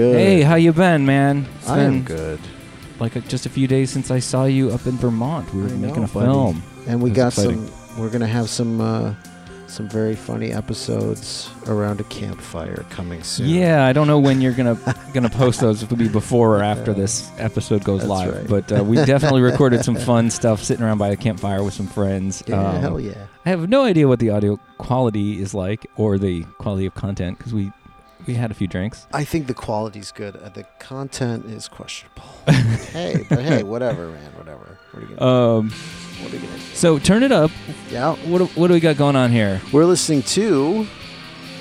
good. Hey, how you been, man? It's I been am good. like a, just a few days since I saw you up in Vermont. We were I making know, a buddy. film. And we got exciting. some. We're gonna have some uh, some very funny episodes around a campfire coming soon. Yeah, I don't know when you're gonna gonna post those. If it'll be before or after this episode goes That's live. right. But uh, we definitely recorded some fun stuff sitting around by a campfire with some friends. Yeah, Um, hell yeah. I have no idea what the audio quality is like or the quality of content because we we had a few drinks. I think the quality's good. Uh, the content is questionable. hey, but hey, whatever, man. Whatever. What are you gonna? Um, what are you gonna do? so turn it up. Yeah, What do, what do we got going on here? we're listening to.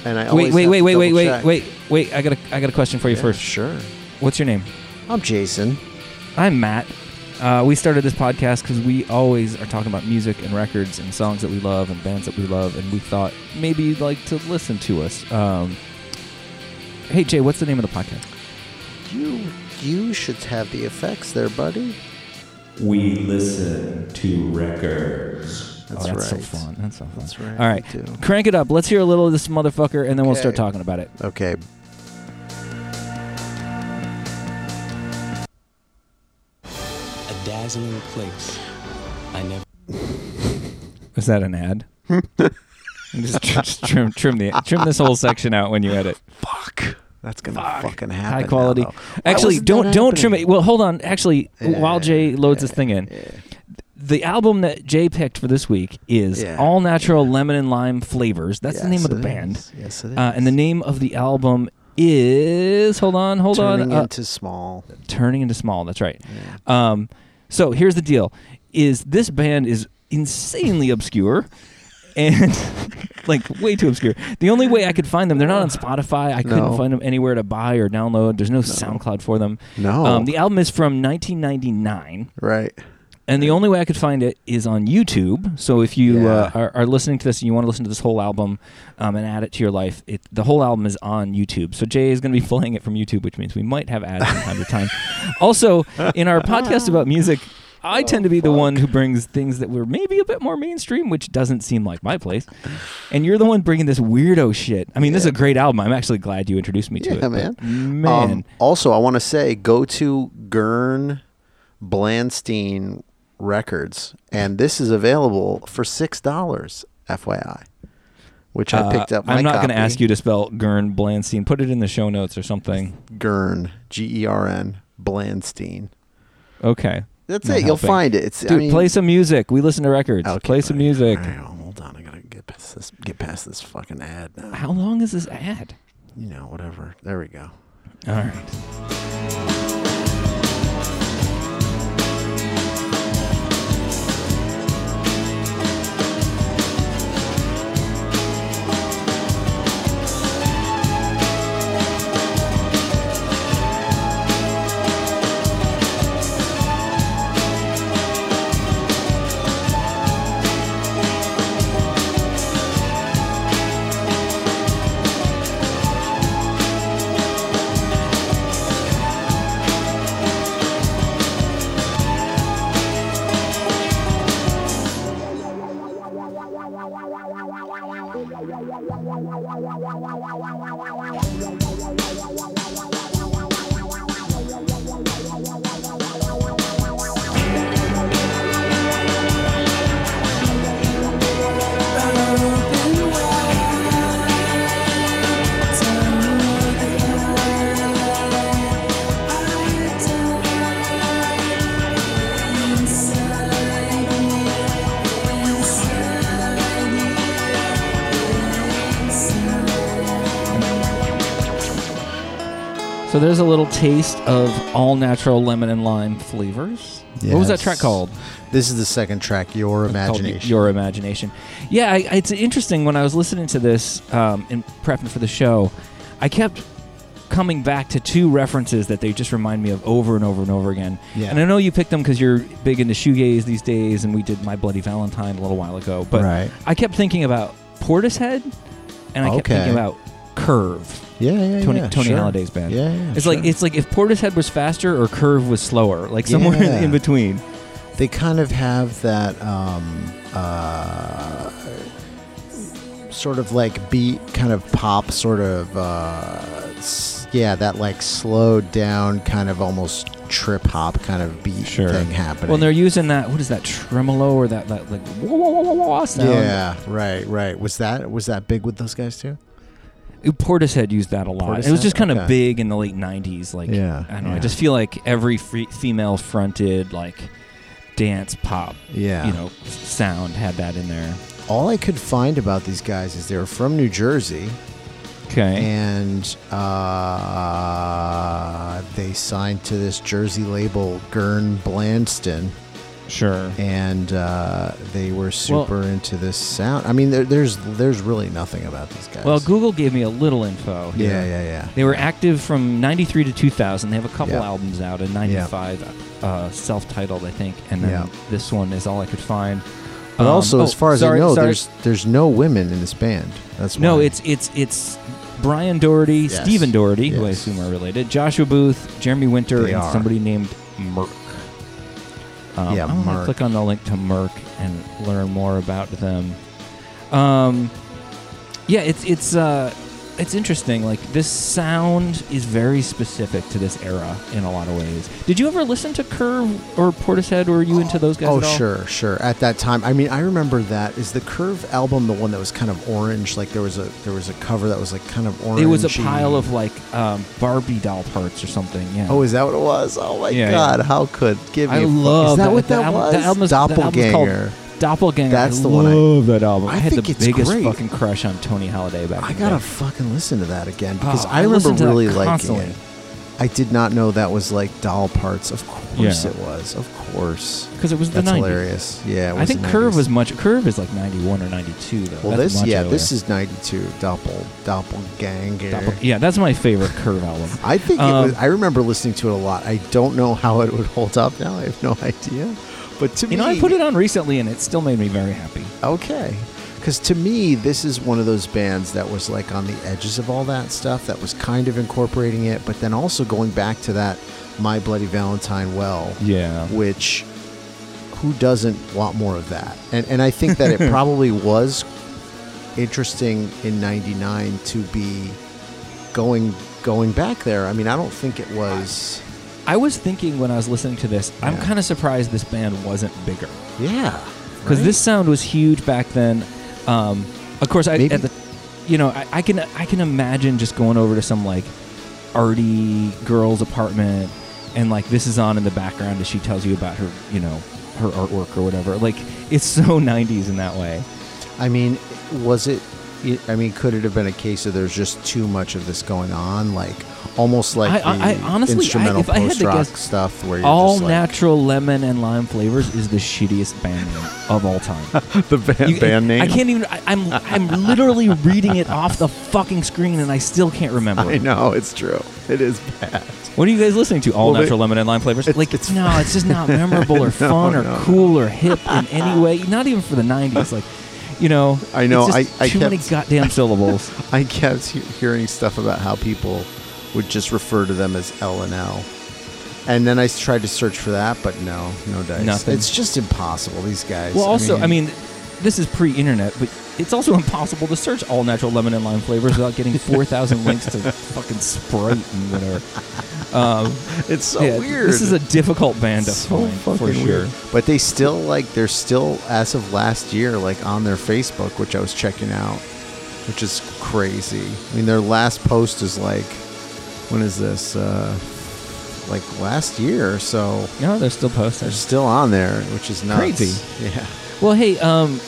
And I Wait, always wait, wait, wait, wait, wait, wait, wait. I got a I got a question for you Yeah, first. Sure. What's your name? I'm Jason. I'm Matt. Uh, we started this podcast because we always are talking about music and records and songs that we love and bands that we love, and we thought maybe you'd like to listen to us. Um, hey Jay, what's the name of the podcast? You you should have the effects there, buddy. We listen to records. That's oh, that's so right. fun. That's so fun. That's right. All right, crank it up. Let's hear a little of this motherfucker, and then we'll start talking about it. Okay. A dazzling place. I never. Is that an ad? just, just trim, trim the trim this whole section out when you edit. Fuck. That's gonna Fuck. fucking happen. High quality. Why Actually, don't don't trim it. Well, hold on. Actually, Yeah, while Jay loads this yeah, thing in, Yeah. the album that Jay picked for this week is. All Natural Lemon and Lime Flavors. That's the name of the band. is. Yes, it is. Uh, and the name of the album is hold on, hold Turning on, uh, into small. Turning into Small. That's right. Um, so here's the deal: is this band is insanely obscure. And like way too obscure. The only way I could find them, they're not on Spotify. I couldn't No. find them anywhere to buy or download. There's no, SoundCloud for them. No. Um, the album is from 1999, right. and the only way I could find it is on YouTube. So if you uh, Yeah. are, are listening to this and you want to listen to this whole album um, and add it to your life, it, the whole album is on YouTube. So Jay is going to be playing it from YouTube, which means we might have ads from time to time. Also, in our podcast about music. I tend to be the one who brings things that were maybe a bit more mainstream, which doesn't seem like my place. And you're the one bringing this weirdo shit. I mean, this is a great album. I'm actually glad you introduced me to Yeah, it. man. Man. Um, also, I want to say go to Gern Blandstein Records, and this is available for six dollars. FYI, which I Uh, picked up. My I'm not going to ask you to spell Gern Blandstein. Put it in the show notes or something. Gern G E R N Blandstein. Okay. That's it. You'll helping. find it. It's Dude, I mean, play some music. We listen to records. Okay, play some buddy. music. All right, hold on. I gotta get past this. Get past this fucking ad now. How long is this ad? You know, whatever. There we go. All right. So there's a little taste of all natural lemon and lime flavors. What was that track called? This is the second track, Your It's Imagination. Your imagination. Yeah, I, it's interesting. When I was listening to this um, and prepping for the show, I kept coming back to two references that they just remind me of over and over and over again. Yeah. And I know you picked them because you're big into shoegaze these days, and we did My Bloody Valentine a little while ago. But right. I kept thinking about Portishead, and I kept Okay. thinking about Curve, Yeah, yeah, Toni, yeah. Toni sure. Halliday's band. Yeah, yeah. It's sure. like it's like if Portishead was faster or Curve was slower, like somewhere Yeah. in between. they kind of have that um, uh, sort of like beat, kind of pop, sort of uh, yeah, that like slowed down kind of almost trip hop kind of beat Sure. thing happening. Well, they're using that. What is that tremolo or that, that like wah, wah, wah sound? yeah, right, right. Was that was that big with those guys too? Portishead used that a lot. it was just kind of Okay. big in the late '90s. Like, Yeah, I don't know. I just feel like every free, female-fronted like dance pop, Yeah. you know, sound had that in there. All I could find about these guys is they were from New Jersey Okay. and uh, they signed to this Jersey label, Gern Blandsten. Sure. and uh, they were super into this sound. I mean, there, there's there's really nothing about these guys. Well, Google gave me a little info. Here. Yeah, yeah, yeah. They were active from 93 to 2000. They have a couple Yeah. albums out in 95, uh, self-titled, I think, and then Yeah. this one is all I could find. But Um, also, as oh, far as sorry, I know, sorry. there's there's no women in this band. That's No, it's it's it's Brian Doherty, Yes. Stephen Doherty, who I assume are related, Joshua Booth, Jeremy Winter, They and are. somebody named Merck. Um, Yeah, I'm gonna Merck. click on the link to Merck and learn more about them. Um, yeah, it's it's uh, it's interesting. Like this sound is very specific to this era in a lot of ways. Did you ever listen to Curve or Portishead? Or were you into those guys? Oh at all? sure, sure. At that time, I mean, I remember that. Is the Curve album the one that was kind of orange? Like there was a there was a cover that was like kind of orange. It was a pile of like um, Barbie doll parts or something. Yeah. Oh, is that what it was? Oh my Yeah, God! yeah. How could give me? I love Is that, what the that album- was? The album is, the album's called Doppelganger. Doppelganger. That's I the one I- love that album. I, I had think the it's biggest great. fucking crush on Toni Halliday back then. I gotta day. fucking listen to that again oh, because Oh, I I remember listened to that really liking it. I did not know that was like doll parts. Of course Yeah. it was. Of course. because it was the That's 90s. hilarious. Yeah. It was I think the Curve 90s. was much. Curve is like 91 or 92 though. Well, That's this much yeah, earlier. this is '92. Doppel Doppelganger. Doppel- yeah, that's my favorite Curve album. I think Um, it was, I remember listening to it a lot. I don't know how it would hold up now. I have no idea. But to You me, know, I put it on recently and it still made me very happy. Okay. Because to me, this is one of those bands that was like on the edges of all that stuff, that was kind of incorporating it, but then also going back to that My Bloody Valentine well, Yeah. which who doesn't want more of that? And, and I think that it probably was interesting in 99 to be going going back there. I mean, I don't think it was. I was thinking when I was listening to this, I'm kind of surprised this band wasn't bigger. Yeah. because right? this sound was huge back then. Um, of course, I Maybe- at the, you know, I, I can I can imagine just going over to some like arty girl's apartment and like this is on in the background as she tells you about her, you know, her artwork or whatever. Like it's so 90s in that way. I mean, was it? I mean, could it have been a case of there's just too much of this going on, like almost like I- I- the I- honestly, instrumental I post rock stuff where you're All just like, natural lemon and lime flavors is the shittiest band name of all time. the band, You- band name. I can't even. I, I'm I'm literally reading it off the fucking screen and I still can't remember. I know it's true. It is bad. What are you guys listening to? All Well, they- natural lemon and lime flavors? It's- like, it's- no, it's just not memorable or No, fun or no. cool or hip in any way. Not even for the '90s. Like, you know, I know, I- I too many kept- goddamn syllables. I kept he- hearing stuff about how people would just refer to them as L and L. And then I tried to search for that, but no, no dice. Nothing. It's just impossible. These guys. well, also, I mean, this is pre-internet, but it's also impossible to search all natural lemon and lime flavors without getting 4,000 links to fucking Sprite and whatever. Um, it's so yeah, weird. This is a difficult band to so find for sure. weird. But they still like they're still as of last year like on their Facebook, which I was checking out, which is crazy. I mean, their last post is like, when is this? Uh, like last year, so No, they're still posting. they're still on there, which is nuts. Crazy. Yeah. Well, hey, um,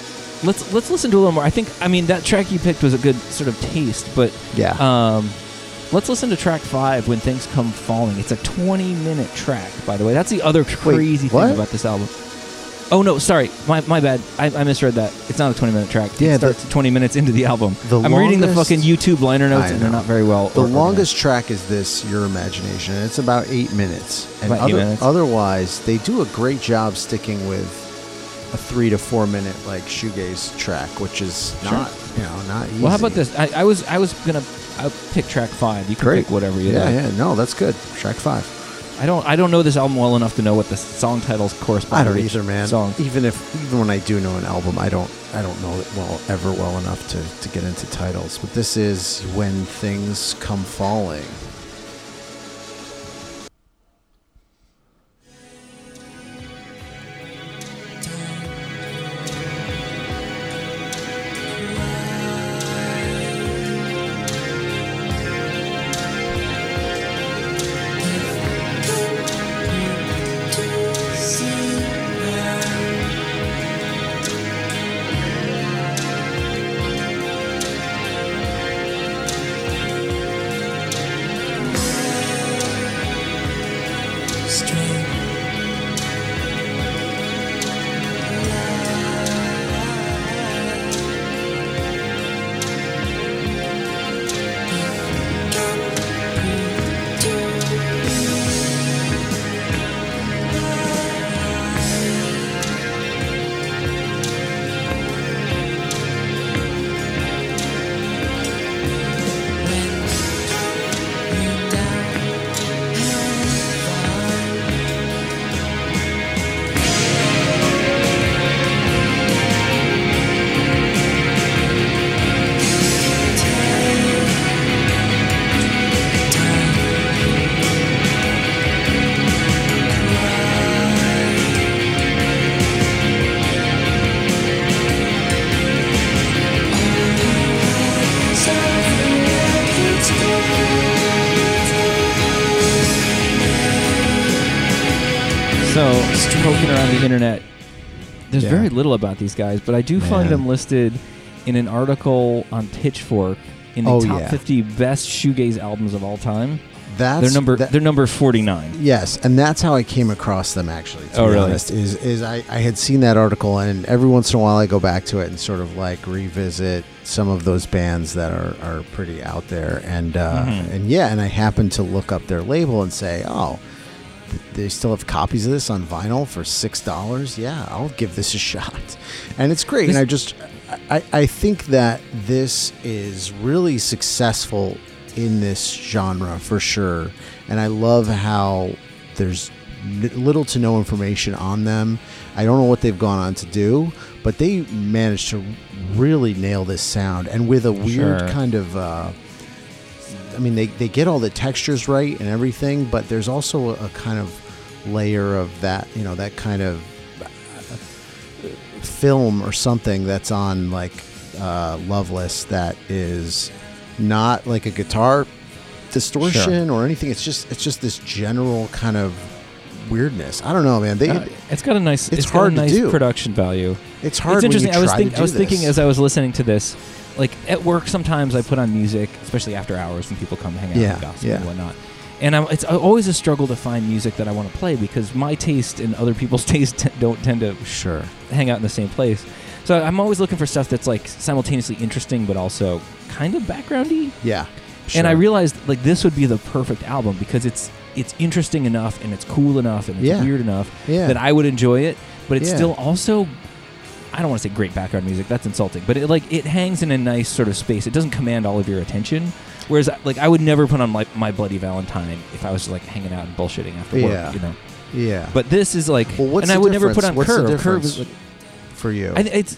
let's let's listen to a little more. I think I mean that track you picked was a good sort of taste, but Yeah. um, let's listen to track five, "When Things Come Falling." It's a 20-minute track, by the way. That's the other crazy what? thing about this album. Oh no, sorry, my, my bad. I, I misread that. It's not a 20-minute track. Yeah, it starts 20 minutes into the album. The I'm reading the fucking YouTube liner notes, and they're not very well. The longest track is this, Your Imagination. and It's about eight minutes. And About other- minutes. otherwise, they do a great job sticking with a three to four minute like shoegaze track, which is Sure. not you know not easy. Well, how about this? I, I was I was gonna I pick track five. You can Great. pick whatever you Yeah, like. yeah. No, that's good. Track five. I don't I don't know this album well enough to know what the song titles correspond. I don't to either, man. Song. Even if even when I do know an album, I don't I don't know it well ever well enough to, to get into titles. But this is when things come falling. Very little about these guys, but I do find them listed in an article on Pitchfork in the Oh, top yeah. 50 best shoegaze albums of all time. That's they're number that- they're number 49. Yes, and that's how I came across them. Actually, to Oh, be really? honest, is is I, I had seen that article, and every once in a while I go back to it and sort of like revisit some of those bands that are, are pretty out there, and uh, Mhm. and yeah, and I happened to look up their label and say, oh, they still have copies of this on vinyl for six dollars. Yeah, I'll give this a shot, and it's great. This- and I just I, I think that this is really successful in this genre for sure. And I love how there's little to no information on them. I don't know what they've gone on to do, but they managed to really nail this sound and with a weird Sure. kind of. Uh, I mean, they, they get all the textures right and everything, but there's also a, a kind of layer of that, you know, that kind of uh, film or something that's on like uh, Loveless that is not like a guitar distortion or anything. It's just it's just this general kind of weirdness. I don't know, man. They Uh, it's got a nice it's it's got hard a to do. production value. it's hard. it's interesting. I was think, to I was thinking as I was listening to this, like at work sometimes I put on music, especially after hours when people come hang out Yeah, and gossip yeah. and whatnot. And I'm, it's always a struggle to find music that I want to play because my taste and other people's taste t- don't tend to sure. hang out in the same place. So I'm always looking for stuff that's like simultaneously interesting but also kind of backgroundy. Yeah. And I realized like this would be the perfect album because it's it's interesting enough and it's cool enough and it's Yeah. weird enough yeah. that I would enjoy it, but it's still also I don't want to say great background music. That's insulting, but it like it hangs in a nice sort of space. It doesn't command all of your attention. Whereas like I would never put on like my Bloody Valentine if I was like hanging out and bullshitting after Yeah. work, you know. yeah. But this is like, well, what's and I would never put on What's Curve. the Curve is like, for you I, it's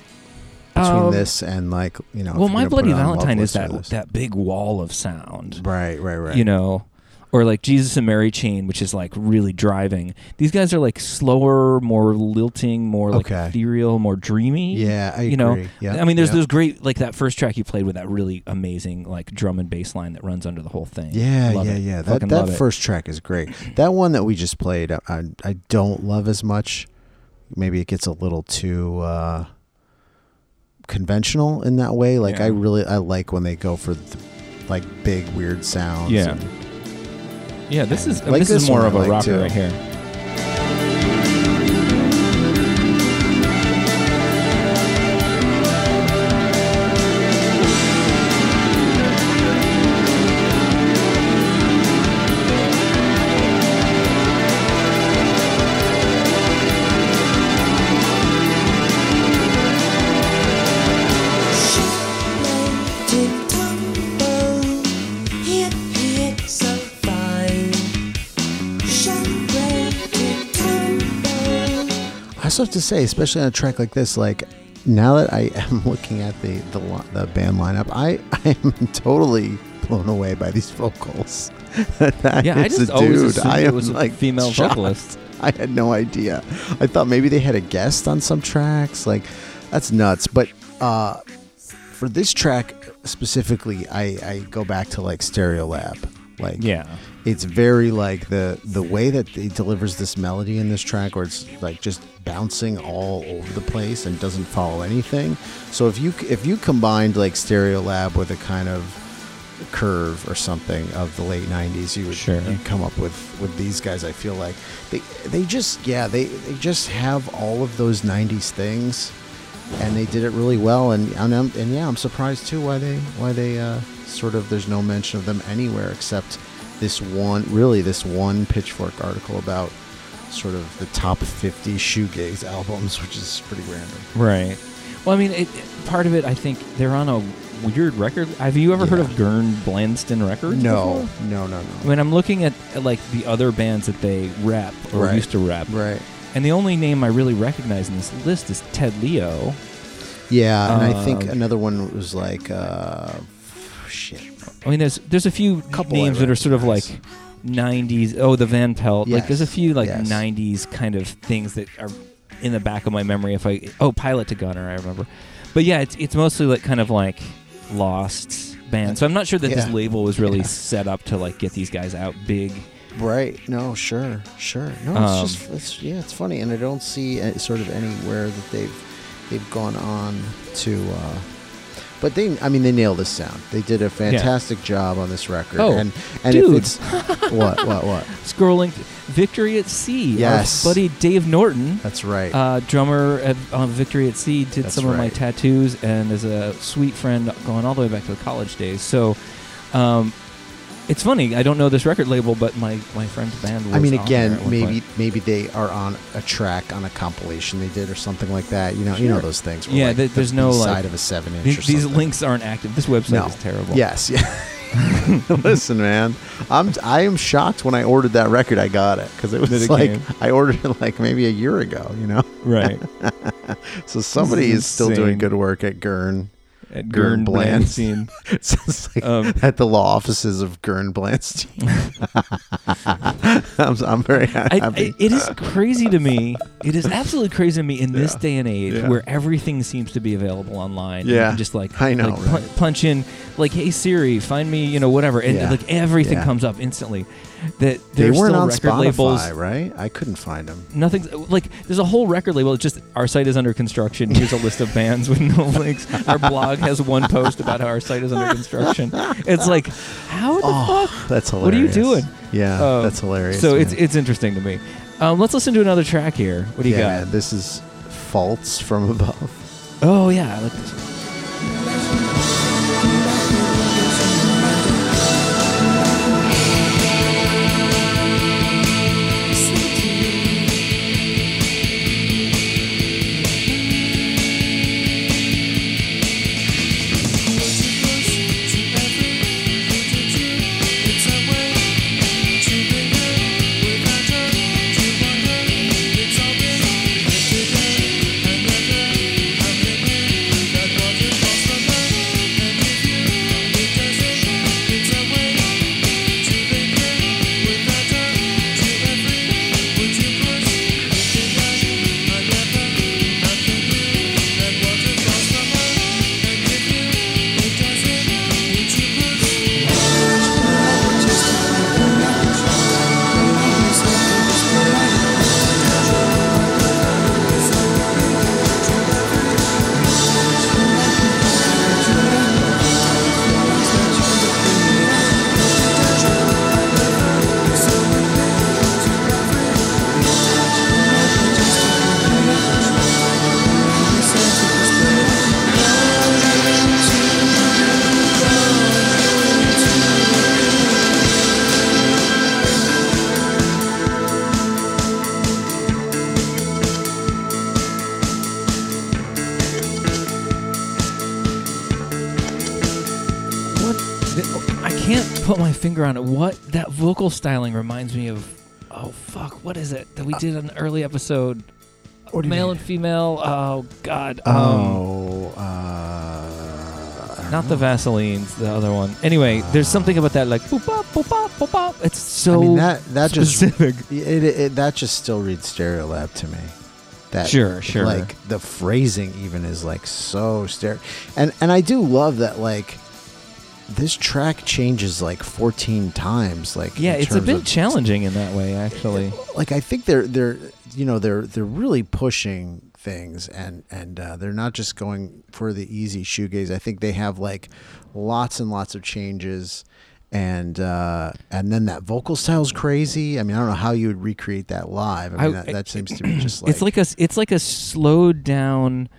between um, this and like you know. Well, my Bloody Valentine is that that big wall of sound. Right, right, right. you know or like jesus and mary chain which is like really driving these guys are like slower more lilting more like Okay. ethereal more dreamy Yeah, I you know agree. Yeah, i mean there's yeah. those great like that first track you played with that really amazing like drum and bass line that runs under the whole thing Yeah, Love yeah, it. yeah. That Fucking that love it. first track is great. That one that we just played, I I, I don't love as much. Maybe it gets a little too uh, conventional in that way. Like I really I like when they go for the, like big weird sounds. Yeah. and- yeah this is Like this, this is more of a like, rocker too. right here also have to say, especially on a track like this, like now that I am looking at the the, the band lineup, I I am totally blown away by these vocals. that Yeah, I just a always dude. assumed I it was a like female shocked. vocalist. I had no idea. I thought maybe they had a guest on some tracks. Like that's nuts. But uh, for this track specifically, I, I go back to like Stereolab. Like Yeah. It's very like the the way that he delivers this melody in this track where it's like just bouncing all over the place and doesn't follow anything. So if you if you combined like Stereolab with a kind of curve or something of the late 90s you would Sure. you'd come up with with these guys i feel like. They they just yeah they they just have all of those 90s things and they did it really well. And and, I'm, and yeah i'm surprised too why they why they uh sort of there's no mention of them anywhere except this one really this one pitchfork article about sort of the top 50 shoegaze albums which is pretty random Right. Well, I mean, it, part of it, I think they're on a weird record. Have you ever heard of Gern Blandsten Records? no before? no no I no mean, I'm looking at, like the other bands that they rep or Right. used to rep, right and the only name I really recognize in this list is Ted Leo. yeah and i think Um, another one was like uh shit I mean, there's there's a few Couple names I that are sort of like recognize. 90s. Oh, the Van Pelt. Like, there's a Yes, few like yes. 90s kind of things that are in the back of my memory. If I oh, Pilot to Gunner, I remember. But yeah, it's it's mostly like kind of like lost bands. So I'm not sure that this Yeah. label was really Yeah. set up to like get these guys out big. Right. No. Sure. Sure. No. Um, just. It's, yeah. It's funny, and I don't see uh, sort of anywhere that they've they've gone on to. Uh, but they. I mean, they nailed this sound. They did a fantastic job on this record. Oh, and and dude. if it's what what what. Scrolling, Victory at Sea. Yes. Buddy Dave Norton. That's right. uh, drummer at uh, Victory at Sea, did That's some of my tattoos, and is a sweet friend going all the way back to the college days. So, um, it's funny. I don't know this record label, but my, my friend's band. Was I mean, on again, there at one maybe point. maybe they are on a track on a compilation they did or something like that. You know, you know Sure. those things. where, Yeah, like, th- the there's no, like- side of a seven inch. these, or these something. links aren't active. This website is terrible. Yes, yeah. Listen, man, I'm I am shocked when I ordered that record. I got it because it was it like came. I ordered it like maybe a year ago. You know, right. so somebody is still doing insane. good work at Gern. At Gern Blanstein. Blanstein. Like Um, at the law offices of Gern Blanstein. I'm, I'm very happy. I, I, it is crazy to me. It is absolutely crazy to me in this Yeah. day and age Yeah. where everything seems to be available online. Yeah. just like I know, like, right? punch in like, "Hey Siri, find me," you know, whatever, and Yeah. like everything comes up instantly. That they weren't on record Spotify, labels. right? I couldn't find them. Nothing's like there's a whole record label. It's just our site is under construction. Here's a list of bands with no links. Our blog has one post about how our site is under construction. It's like, how the Oh, fuck? that's hilarious. What are you doing? Yeah, Uh, that's hilarious. So man. it's it's interesting to me. Um, let's listen to another track here. What do you yeah, got? man, this is faults from above. Oh yeah, I like this. one. Can't put my finger on it. What that vocal styling reminds me of? Oh fuck! What is it that we did an early episode? What do you male mean? and female. Oh God. Um, Oh, uh, I don't not the know. Vaselines, the other one. Anyway, there's something about that, like boop bop boop bop boop bop. It's so I mean that that just specific. it, it, that just still reads Stereolab to me. That Sure, sure. Like the phrasing even is like so stereo, and and I do love that like this track changes like 14 times. Like yeah, it's a bit challenging in that way, actually. Like I think they're they're you know they're they're really pushing things and and uh, they're not just going for the easy shoegaze. I think they have like lots and lots of changes. And uh, and then that vocal style's crazy. I mean, I don't know how you would recreate that live. I mean, I- that, that seems to be just like it's like a it's like a slowed down.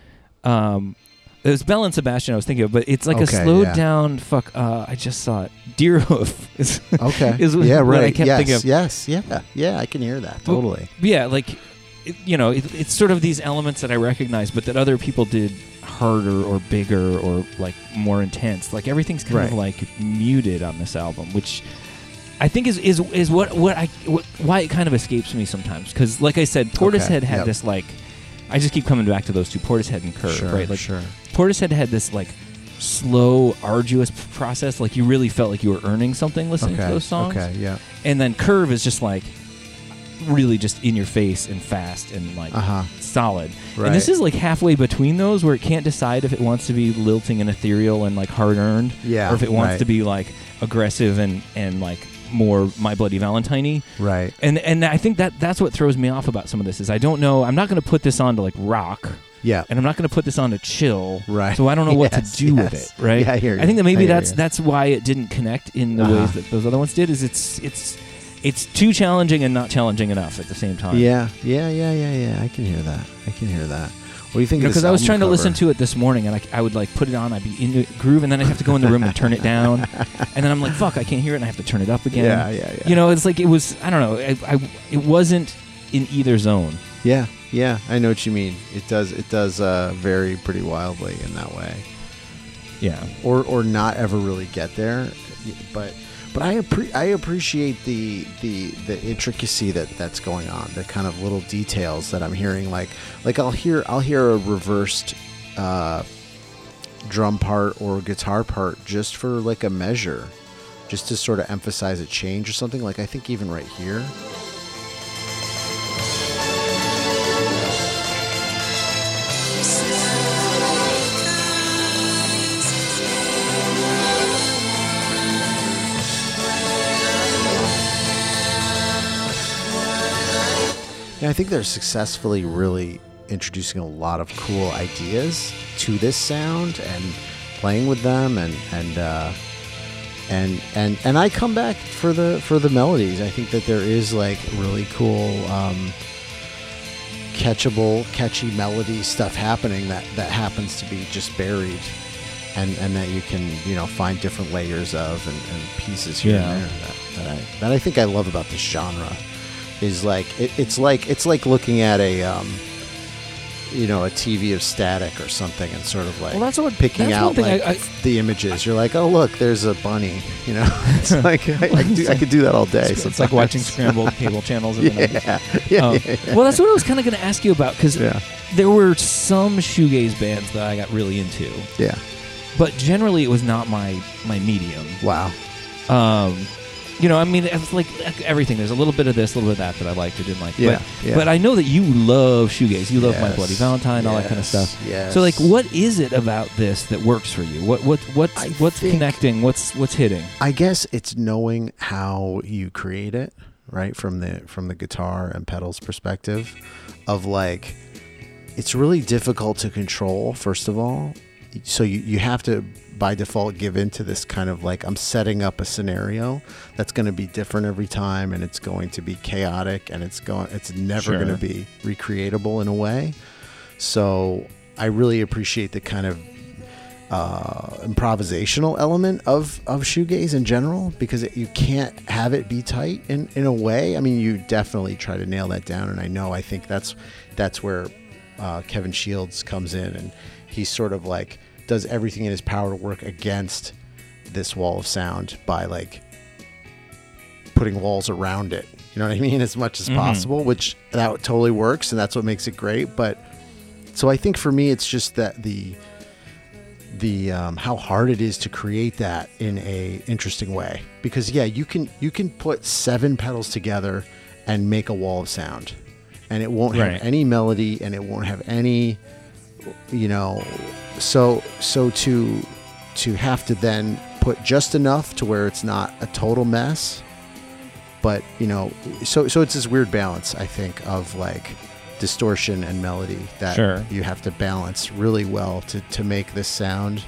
Um, it was Belle and Sebastian I was thinking of, but it's like a Okay, slowed yeah. down. Fuck, uh, I just saw it. Deerhoof is Okay. is yeah. what Right. I kept yes. thinking of. Yes. Yeah. Yeah. I can hear that Well, totally. yeah, like it, you know, it, it's sort of these elements that I recognize, but that other people did harder or bigger or like more intense. Like everything's kind of Right. like muted on this album, which I think is is is what what I what, why it kind of escapes me sometimes. Because like I said, Portishead had yep. this like. I just keep coming back to those two, Portishead and Curve, sure. right? Like sure. Portishead had this like slow, arduous process. Like you really felt like you were earning something listening Okay. to those songs. Okay. Yeah. And then Curve is just like really just in your face and fast and like Uh huh. solid. Right. And this is like halfway between those where it can't decide if it wants to be lilting and ethereal and like hard earned Yeah. or if it wants right. to be like aggressive and and like more My Bloody Valentine Right. and and I think that that's what throws me off about some of this is I don't know I'm not going to put this on to like rock Yeah. and I'm not going to put this on to chill Right. so I don't know what Yes, to do with it right Yeah, I hear you. I think that maybe that's you. that's why it didn't connect in the Uh-huh. ways that those other ones did is it's it's it's too challenging and not challenging enough at the same time Yeah. Yeah. Yeah. Yeah. Yeah. I can hear that. I can hear that. What do you think? because I was trying to listen to it this morning, and I, I would like put it on. I'd be in the groove, and then I'd have to go in the room and turn it down, and then I'm like, "Fuck, I can't hear it," and I have to turn it up again. Yeah. Yeah. Yeah. You know, it's like it was. I don't know. I, I it wasn't in either zone. Yeah. Yeah. I know what you mean. It does. It does uh, vary pretty wildly in that way. Yeah. or or not ever really get there. But but I appre- I appreciate the the the intricacy that that's going on, the kind of little details that I'm hearing. Like like I'll hear I'll hear a reversed uh, drum part or guitar part just for like a measure, just to sort of emphasize a change or something. Like I think even right here. Yeah, I think they're successfully really introducing a lot of cool ideas to this sound and playing with them and and uh, and and and I come back for the for the melodies. I think that there is like really cool um, catchable, catchy melody stuff happening that that happens to be just buried. And, and that you can you know find different layers of and, and pieces here Yeah. and there that, that I that I think I love about this genre is like it, it's like it's like looking at a um, you know a TV of static or something and sort of like Well, that's what- picking that's out thing like I- I- the images. You're like, oh look, there's a bunny. You know, it's like I, I, could do, I could do that all day. It's, it's like watching scrambled cable channels. in the 90s. Yeah, yeah, Um, yeah, yeah. Well, that's what I was kind of going to ask you about because Yeah. there were some shoegaze bands that I got really into, yeah. but generally it was not my my medium. Wow. Um, you know, I mean, it's like everything. There's a little bit of this, a little bit of that that I liked or didn't like. Yeah, But, yeah. but I know that you love shoegaze. You love My Bloody Valentine, all that kind of stuff. Yes. So, like, what is it about this that works for you? What what what's I what's connecting? What's what's hitting? I guess it's knowing how you create it, right? From the from the guitar and pedals perspective of like it's really difficult to control first of all. So you, you have to by default give into this kind of like I'm setting up a scenario that's going to be different every time and it's going to be chaotic and it's going it's never Sure. going to be recreatable in a way. So I really appreciate the kind of uh, improvisational element of of shoegaze in general because it, you can't have it be tight in in a way. I mean, you definitely try to nail that down, and I know I think that's that's where uh, Kevin Shields comes in, and he's sort of like does everything in his power to work against this wall of sound by like putting walls around it You know what I mean? As much as Mhm. possible, which that totally works, and that's what makes it great. But so I think for me, it's just that the the um, how hard it is to create that in a interesting way. Because yeah, you can you can put seven pedals together and make a wall of sound, and it won't Right. have any melody, and it won't have any, you know, so so to to have to then put just enough to where it's not a total mess but you know so so it's this weird balance i think of like distortion and melody that Sure. you have to balance really well to to make this sound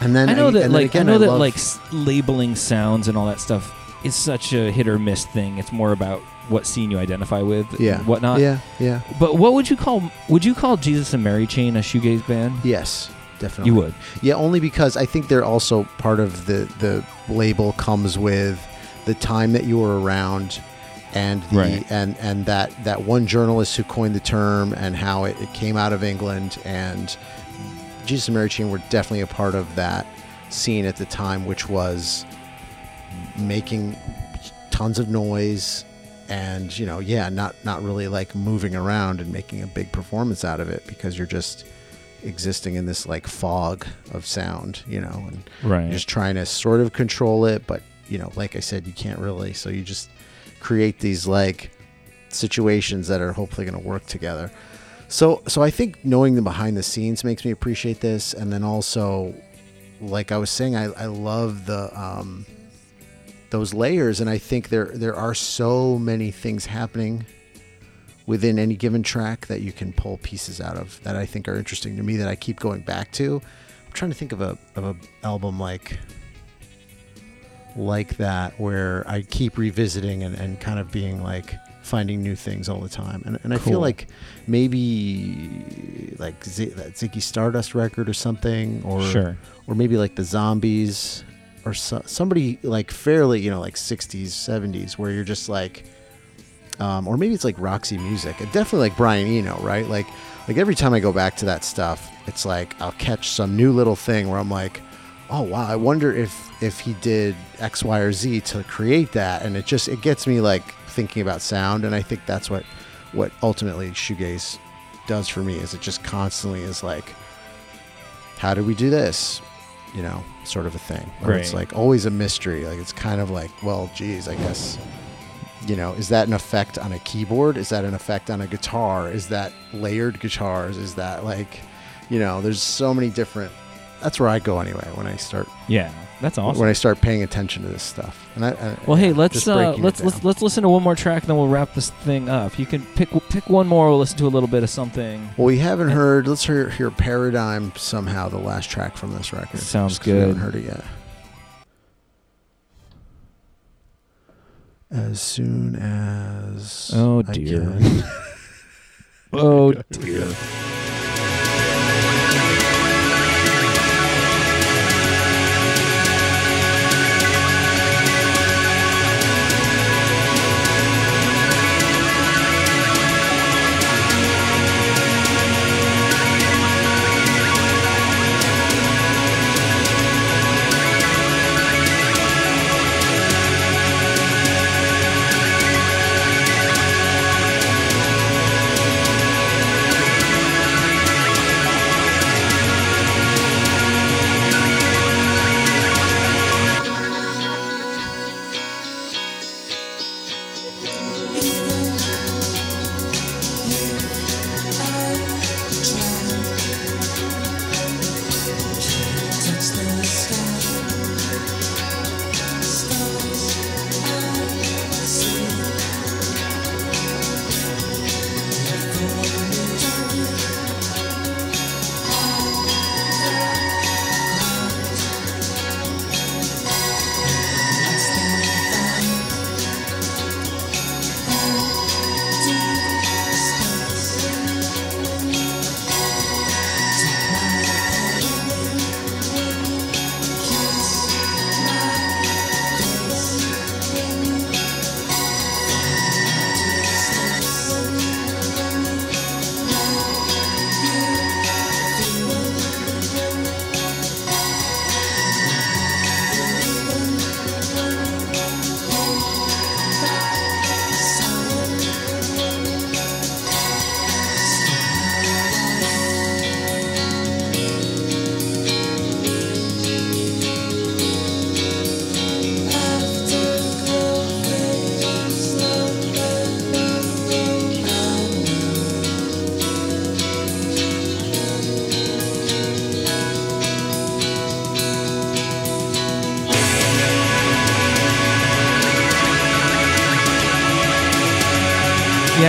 and then I know that like again, I know that love- like labeling sounds and all that stuff is such a hit or miss thing. It's more about what scene you identify with, yeah whatnot. yeah yeah But what would you call would you call Jesus and Mary Chain a shoegaze band? yes definitely You would. Yeah, only because I think they're also part of the the label comes with the time that you were around and the Right. and and that that one journalist who coined the term and how it, it came out of England and Jesus and Mary Chain were definitely a part of that scene at the time, which was making tons of noise and you know yeah not not really like moving around and making a big performance out of it because you're just existing in this like fog of sound you know and Right. just trying to sort of control it. But you know like i said you can't really. So you just create these like situations that are hopefully going to work together. So so i think knowing the behind the scenes makes me appreciate this. And then also like i was saying i, I love the um those layers and i think there there are so many things happening within any given track that you can pull pieces out of that i think are interesting to me that i keep going back to. I'm trying to think of a of a album like like that where i keep revisiting and, and kind of being like finding new things all the time. And, and i feel like maybe like Z- that ziggy stardust record or something or Sure. or maybe like the zombies or so, somebody like fairly you know like 60s 70s where you're just like um, or maybe it's like roxy music. Definitely like brian eno right? Like like every time i go back to that stuff it's like i'll catch some new little thing where i'm like oh wow i wonder if if he did x y or z to create that. And it just it gets me like thinking about sound and i think that's what what ultimately shoegaze does for me is it just constantly is like how did we do this you know sort of a thing. Where it's like always a mystery. Like it's kind of like well geez i guess you know is that an effect on a keyboard? Is that an effect on a guitar? Is that layered guitars? Is that like you know there's so many different that's where i go anyway when i start Yeah. That's awesome. when i start paying attention to this stuff and i, I Well, hey, let's uh, let's let's let's listen to one more track, then we'll wrap this thing up. You can pick pick one more. We'll listen to a little bit of something. well we haven't heard let's hear, hear paradigm somehow the last track from this record Sounds 'cause we haven't heard it yet as soon as Oh, dear. Oh dear.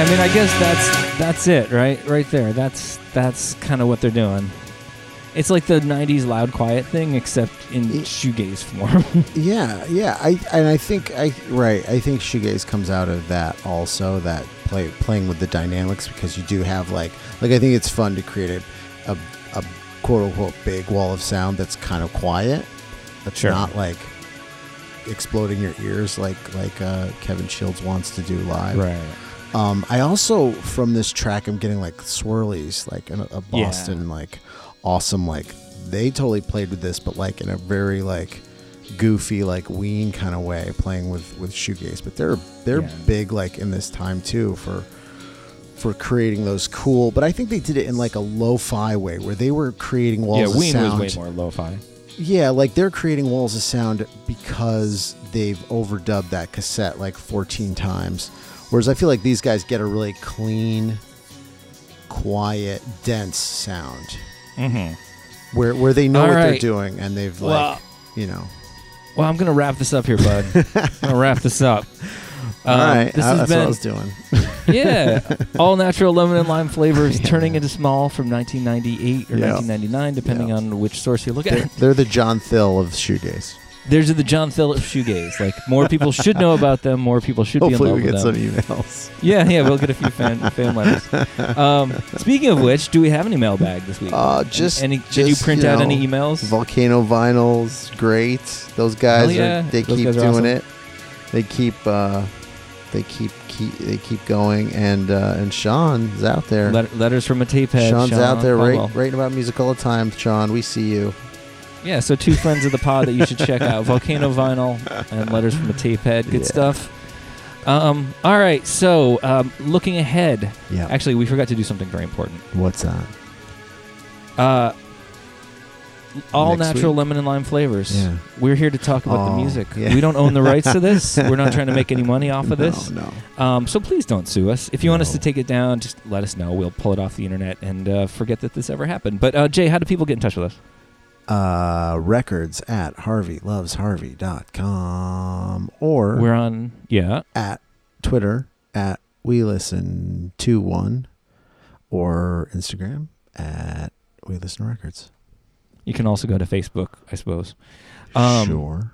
Mean, I guess that's that's it, right? Right there. That's that's kind of what they're doing. It's like the '90s loud, quiet thing, except in Y- shoegaze form. Yeah, yeah. I and I think I right. I think shoegaze comes out of that also that play playing with the dynamics because you do have like like I think it's fun to create a a, a quote unquote big wall of sound that's kind of quiet. That's Sure. not like exploding your ears like like uh, Kevin Shields wants to do live. right. Um, I also from this track I'm getting like swirlies, like a, a Yeah. Boston like awesome like they totally played with this, but like in a very like goofy like Ween kind of way, playing with with shoegaze. But they're they're Yeah. big like in this time too for for creating those cool. But I think they did it in like a lo-fi way where they were creating walls Yeah, of Ween sound. was way more lo-fi. Yeah, like they're creating walls of sound because they've overdubbed that cassette like 14 times. Whereas I feel like these guys get a really clean, quiet, dense sound Mm-hmm. where where they know All what they're doing and they've like, Well- you know. Well, I'm gonna wrap this up here, bud. I'm gonna wrap this up. All Um, right, This uh, has that's been what I was doing. yeah, all natural lemon and lime flavors Yeah. turning into small from 1998 or Yeah. 1999, depending Yeah. on which source you look They're, at. they're the John Thill of shoegaze. There's the John Phillips shoegaze. Like more people should know about them. More people should Hopefully, be we in love get with some emails. Yeah, yeah, we'll get a few fan fan letters. Um, speaking of which, do we have any mailbag this week? Uh, just any? just, did you print out know, any emails? Volcano vinyls, great. Those guys, yeah. are, they Those keep guys are doing awesome. it. They keep, uh, they keep, keep, they keep going. And uh, and Sean's out there. Let- letters from a tape head. Sean's Sean out there write, writing about music all the time. Sean, we see you. Yeah, so two friends of the pod that you should check out: Volcano Vinyl and Letters from a Tape Head. Good Yeah. stuff. Um, all right, so um, looking ahead. Yeah. Actually, we forgot to do something very important. What's that? Uh, all Next natural week? lemon and lime flavors. Yeah. We're here to talk about the Oh, music. yeah. We don't own the rights to this. We're not trying to make any money off of this. No, no. Um, so please don't sue us. If you want us to take it down, just let us know. We'll pull it off the internet and uh, forget that this ever happened. But uh, Jay, how do people get in touch with us? Uh, records at harveylovesharvey.com or We're on, yeah, at Twitter at we listen to one or Instagram at we listen records. You can also go to Facebook, I suppose. Um, sure.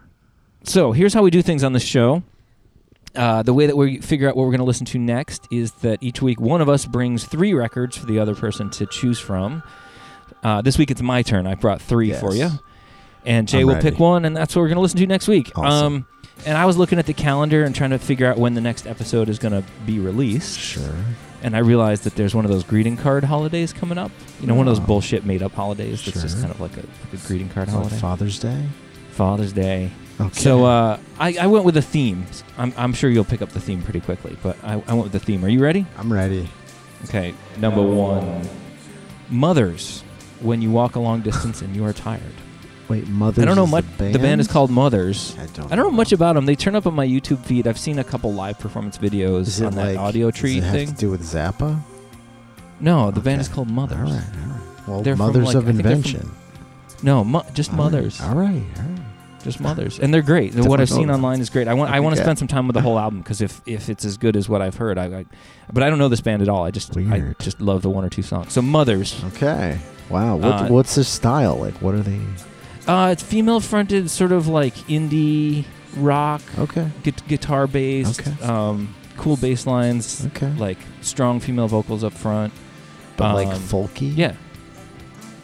So here's how we do things on the show. Uh, the way that we figure out what we're going to listen to next is that each week one of us brings three records for the other person to choose from. Uh, this week it's my turn. I brought three for you, and Jay I'm will pick one, and that's what we're going to listen to next week. Awesome. Um, and I was looking at the calendar and trying to figure out when the next episode is going to be released, Sure. and I realized that there's one of those greeting card holidays coming up. You know, one of those Oh. bullshit made up holidays that's just kind of like a, like a greeting card holiday. Father's Day. Father's Day. Okay. So uh, I, I went with a theme. I'm, I'm sure you'll pick up the theme pretty quickly, but I, I went with the theme. Are you ready? I'm ready. Okay, number one Mothers, when you walk a long distance and you are tired. Wait, Mother's. I don't know much. The band? is called Mothers. I don't. I don't know much about them. They turn up on my YouTube feed. I've seen a couple live performance videos on that like audio does tree thing. to do with Zappa? no, the band is called Mothers. right. All right. Well, They're Mothers like- of I from Invention. No, mo- just All right, Mothers. All right. All right. Just Mothers, and they're great. Definitely what I've seen online is great. I want I I want to spend some time with the whole album because if if it's as good as what I've heard, I, I but I don't know this band at all. I just Weird. I just love the one or two songs. So Mothers, Okay. Wow. What, Uh, what's their style? Like, what are they? uh, it's female fronted, sort of like indie rock, Okay. gu- guitar based, Okay. um, cool bass lines, Okay. like strong female vocals up front. but like um, folky. Yeah.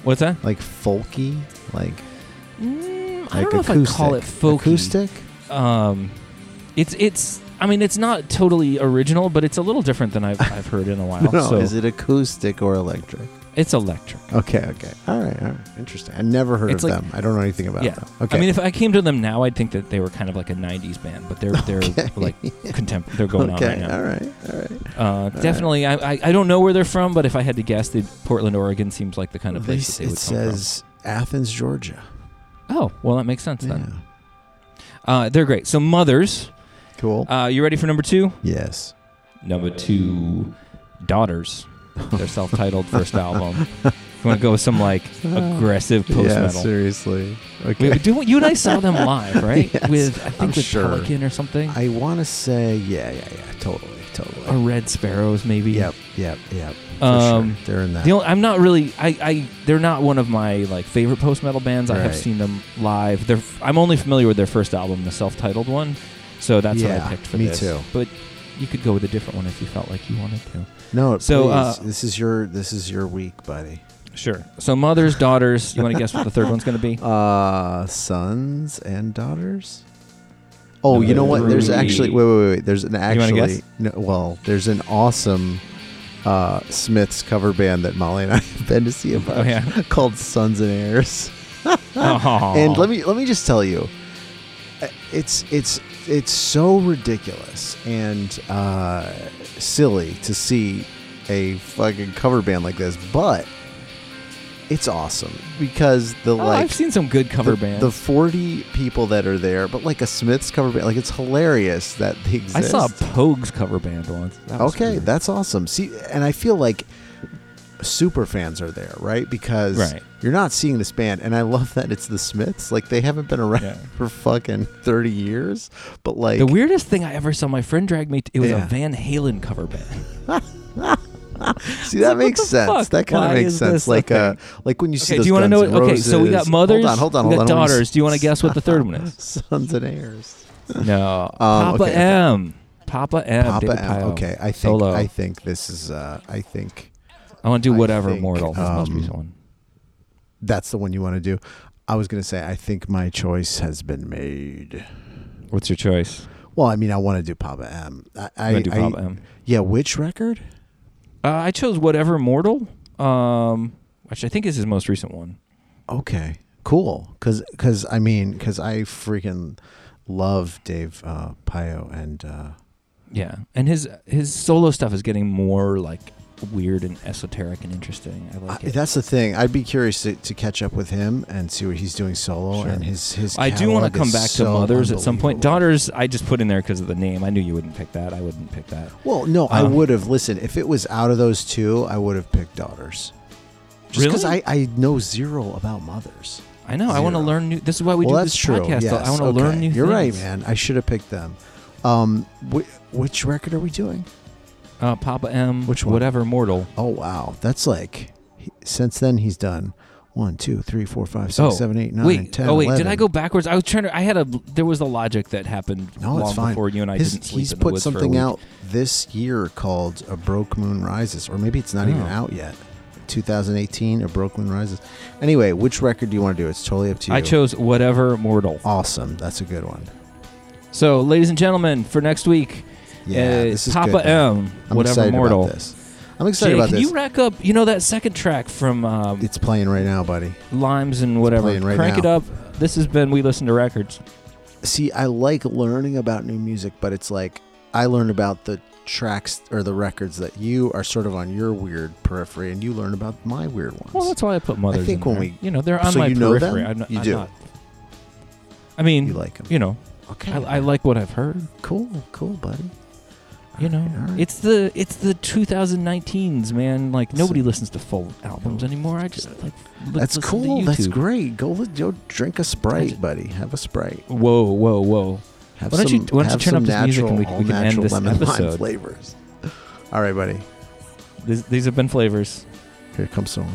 What's that? Like folky. Like Mm, I like don't know acoustic. if I call it folky. Acoustic. Um, it's it's. I mean, it's not totally original, but it's a little different than I've I've heard in a while. No, so is it acoustic or electric? It's electric. Okay. Okay. All right. All right. Interesting. I never heard It's of like- them. I don't know anything about Yeah. them. Okay. I mean, if I came to them now, I'd think that they were kind of like a '90s band, but they're they're Okay. like contemporary. They're going okay. on right now. All right. All right. Uh, definitely, I, I I don't know where they're from, but if I had to guess, the Portland, Oregon seems like the kind of place s- that they it would come says Athens, Georgia. from. Oh, well, that makes sense Yeah. then. Uh, they're great. So, Mothers. Cool. Uh, you ready for number two? yes. Number two, Daughters. Their self-titled first album. You want to go with some like aggressive post metal? yeah, seriously. Okay. Do, you and I saw them live, right? Yes, with I think I'm with sure. Pelican or something, I want to say, yeah, yeah, yeah, totally, totally. or Red Sparowes maybe. Yep, yep, yep. For Um, sure. They're in that. The only, I'm not really. I, I they're not one of my like favorite post metal bands. I have seen them live. They're I'm only familiar with their first album, the self-titled one. So that's what Yeah, I picked for me this. too. But you could go with a different one if you felt like you wanted to. No, so, please. uh, this is your this is your week, buddy. Sure. So mothers, daughters. You want to guess what the third one's going to be? Uh, sons and daughters. Oh, you know what? There's actually wait, wait, wait. There's an actually no, well, there's an awesome uh, Smiths cover band that Molly and I have been to see about Oh yeah. called Sons and Heirs. And let me let me just tell you, uh, it's it's it's so ridiculous and uh, silly to see a fucking cover band like this, but it's awesome because the Oh, like I've seen some good cover the, bands. the 40 people that are there, but like a Smiths cover band, like it's hilarious that they exist. I saw a Pogues cover band once. That Okay, that's awesome. See, and I feel like super fans are there, right? Because Right. You're not seeing this band, and I love that it's the Smiths. Like they haven't been around Yeah. for fucking 30 years, but like the weirdest thing I ever saw. My friend dragged me. To, it was Yeah. a Van Halen cover band. see that like, makes sense. fuck? That kind of makes sense. Like uh, like when you see Okay, those do you want to know? N' Okay, so we got mothers. Hold on, hold on, we got on. Daughters. Do you want to guess what the third one is? Sons and heirs. No, Um, Papa okay, okay. M. Papa M. Papa David M. Pajo. Okay, I think Solo. I think this is uh I think I want to do whatever think, mortal. That's the most um, recent one. That's the one you want to do. I was gonna say I think my choice has been made. What's your choice? Well, I mean, I want to do Papa M. I, I, do Papa M. Yeah, which record? Uh, I chose whatever mortal. Um, which I think is his most recent one. Okay, cool. Cause, cause I mean, cause I freaking love Dave uh, Pajo and uh, Yeah, and his his solo stuff is getting more like weird and esoteric and interesting. I like I, it. that's the thing. I'd be curious to, to catch up with him and see what he's doing solo Sure. and his his. I do want to come back to mothers at some point. Daughters, I just put in there because of the name. I knew you wouldn't pick that. I wouldn't pick that. Well, no, I Um, would have. Listen, if it was out of those two, I would have picked daughters. Just because Really? I, I know zero about mothers. I know. I want to learn new. This is why we well, do this true. podcast. Yes. I want to okay. learn new You're right, man. I should have picked them. Um, wh- which record are we doing? Uh, Papa M. Which? Whatever mortal. Oh wow, that's like he, since then he's done one, two, three, four, five, six, Oh, seven, eight, nine, wait. 10, oh wait. Did I go backwards? I was trying to. I had a. There was a logic that happened No, it's long fine. before you and I His- didn't sleep he's in the put woods for a something week. out this year called "A Broke Moon Rises," or maybe it's not even Oh. out yet. 2018, "A Broke Moon Rises." Anyway, which record do you want to do? It's totally up to you. I chose whatever mortal. Awesome, that's a good one. So, ladies and gentlemen, for next week, Yeah, uh, this is Papa good, man. M. I'm whatever excited mortal. about this. I'm excited Jay, about can this. you rack up? You know that second track from um, it's playing right now, buddy. Limes and whatever. playing right Crank now. it up. This has been We Listen to Records. See, I like learning about new music, but it's like I learn about the tracks or the records that you are sort of on your weird periphery, and you learn about my weird ones. Well, that's why I put mothers. I think in when there. we- you know, they're on So my you know periphery. them? I'm not, You I'm do. not- I mean, you you, like them. You know, Okay, I, I like what I've heard. Cool, cool, buddy. You know, right. it's the it's the 2019s, man. Like nobody So- listens to full albums anymore. I just like li- That's cool. That's great. Go, li- go drink a sprite, buddy. Have a sprite. Whoa, whoa, whoa! Have Why don't some, you- why don't you turn up this music and we- we can end this lemon lime episode? flavors. All right, buddy. These, these have been flavors. Here comes some more.